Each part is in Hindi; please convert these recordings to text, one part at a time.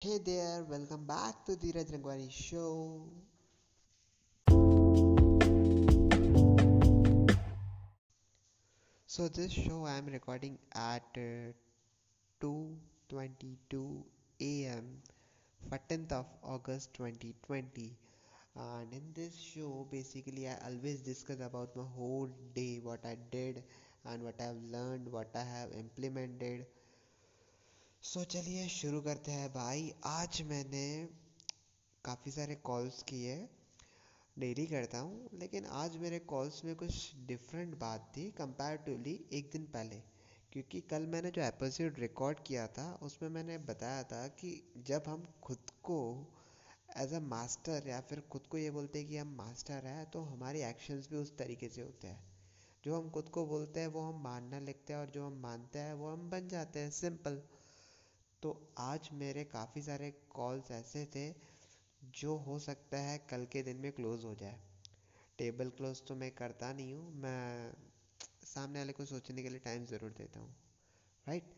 Hey there, welcome back to the Rangwani show. So this show I am recording at uh, 2:22 a.m. 14th of August 2020 and in this show basically I always discuss about my whole day what I did and what I've learned what I have implemented सो चलिए शुरू करते हैं। भाई, आज मैंने काफ़ी सारे कॉल्स किए। डेली करता हूँ, लेकिन आज मेरे कॉल्स में कुछ डिफरेंट बात थी कंपैरेटिवली एक दिन पहले। क्योंकि कल मैंने जो एपिसोड रिकॉर्ड किया था, उसमें मैंने बताया था कि जब हम खुद को एज अ मास्टर या फिर खुद को ये बोलते हैं कि हम मास्टर हैं तो हमारे एक्शंस भी उस तरीके से होते हैं। जो हम खुद को बोलते हैं, वो हम मानना लिखते हैं और जो हम मानते हैं, वो हम बन जाते हैं। सिंपल तो आज मेरे काफ़ी सारे कॉल्स ऐसे थे, जो हो सकता है कल के दिन में क्लोज़ हो जाए। टेबल क्लोज तो मैं करता नहीं हूँ, मैं सामने वाले को सोचने के लिए टाइम ज़रूर देता हूँ राइट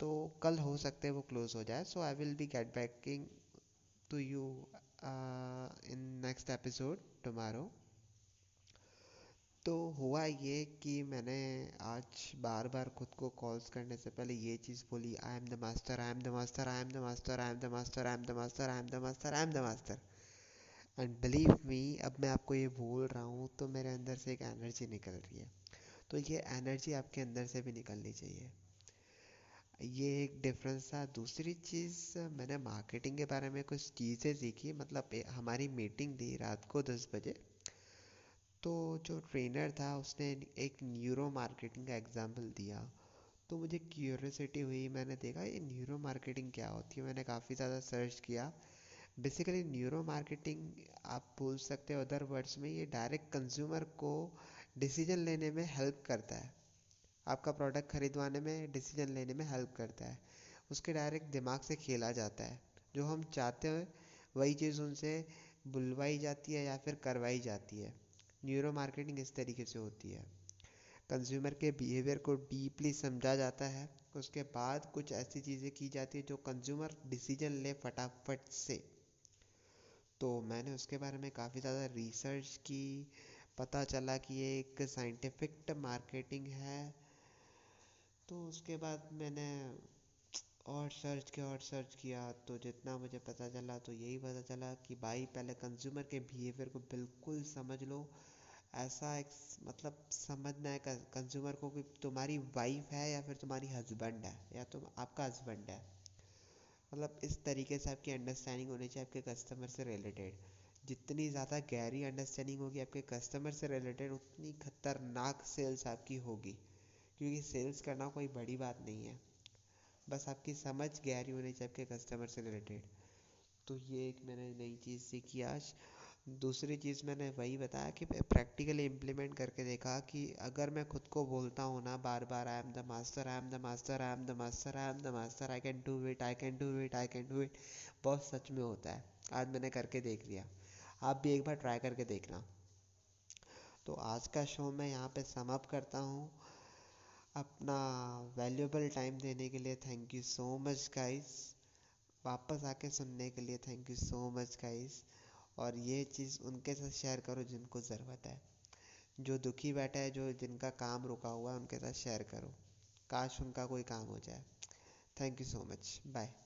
तो कल हो सकता है वो क्लोज़ हो जाए so I will be get backing to you in next episode tomorrow तो हुआ ये कि मैंने आज बार बार खुद को कॉल्स करने से पहले ये चीज़ बोली I am the master I am the master I am the master I am the master I am the master I am the master I am the master and believe me अब मैं आपको ये बोल रहा हूँ तो मेरे अंदर से एक एनर्जी निकल रही है। तो ये एनर्जी आपके अंदर से भी निकलनी चाहिए। ये एक डिफरेंस था। दूसरी चीज़, मैंने मार्केटिंग के बारे में कुछ चीज़ें सीखी। मतलब हमारी मीटिंग थी रात को दस बजे। तो जो ट्रेनर था, उसने एक न्यूरो मार्केटिंग का एग्ज़ाम्पल दिया। तो मुझे क्यूरियोसिटी हुई, मैंने देखा, ये न्यूरो मार्केटिंग क्या होती है? मैंने काफ़ी ज़्यादा सर्च किया। बेसिकली न्यूरो मार्केटिंग आप बोल सकते हो अदर वर्ड्स में ये डायरेक्ट कंज्यूमर को डिसीज़न लेने में हेल्प करता है। आपका प्रोडक्ट खरीदवाने में डिसीज़न लेने में हेल्प करता है। उसके डायरेक्ट दिमाग से खेला जाता है। जो हम चाहते हैं, वही चीज़ उनसे बुलवाई जाती है या फिर करवाई जाती है। न्यूरो मार्केटिंग इस तरीके से होती है। कंज्यूमर के बिहेवियर को डीपली समझा जाता है। उसके बाद कुछ ऐसी चीज़ें की जाती है जो कंज्यूमर डिसीज़न ले फटाफट से। तो मैंने उसके बारे में काफ़ी ज़्यादा रिसर्च की। पता चला कि ये एक साइंटिफिक मार्केटिंग है। तो उसके बाद मैंने और सर्च किया, और सर्च किया तो जितना मुझे पता चला तो यही पता चला कि भाई, पहले कंज्यूमर के बिहेवियर को बिल्कुल समझ लो। ऐसा एक मतलब समझना है कंज्यूमर को कि तुम्हारी वाइफ है या फिर तुम्हारी हस्बैंड है, या तुम, आपका हस्बैंड है। मतलब इस तरीके से आपकी अंडरस्टैंडिंग होनी चाहिए आपके कस्टमर से रिलेटेड जितनी ज़्यादा गहरी अंडरस्टैंडिंग होगी आपके कस्टमर से रिलेटेड उतनी खतरनाक सेल्स आपकी होगी। क्योंकि सेल्स करना कोई बड़ी बात नहीं है। बस आपकी समझ गहरी होनी चाहिए आपके कस्टमर से रिलेटेड तो ये एक मैंने नई चीज़ सीखी आज। दूसरी चीज़ मैंने वही बताया कि प्रैक्टिकली इम्प्लीमेंट करके देखा कि अगर मैं खुद को बोलता हूँ ना बार बार I am the master I am the master I am the master I am the master I can do it I can do it I can do it बहुत सच में होता है। आज मैंने करके देख लिया। आप भी एक बार ट्राई करके देखना। तो आज का शो मैं यहाँ पे समअप करता हूँ। अपना वैल्यूबल टाइम देने के लिए thank you so much guys वापस आके सुनने के लिए thank you so much guys और ये चीज़ उनके साथ शेयर करो जिनको ज़रूरत है। जो दुखी बैठा है, जो जिनका काम रुका हुआ है, उनके साथ शेयर करो। काश उनका कोई काम हो जाए। Thank you so much bye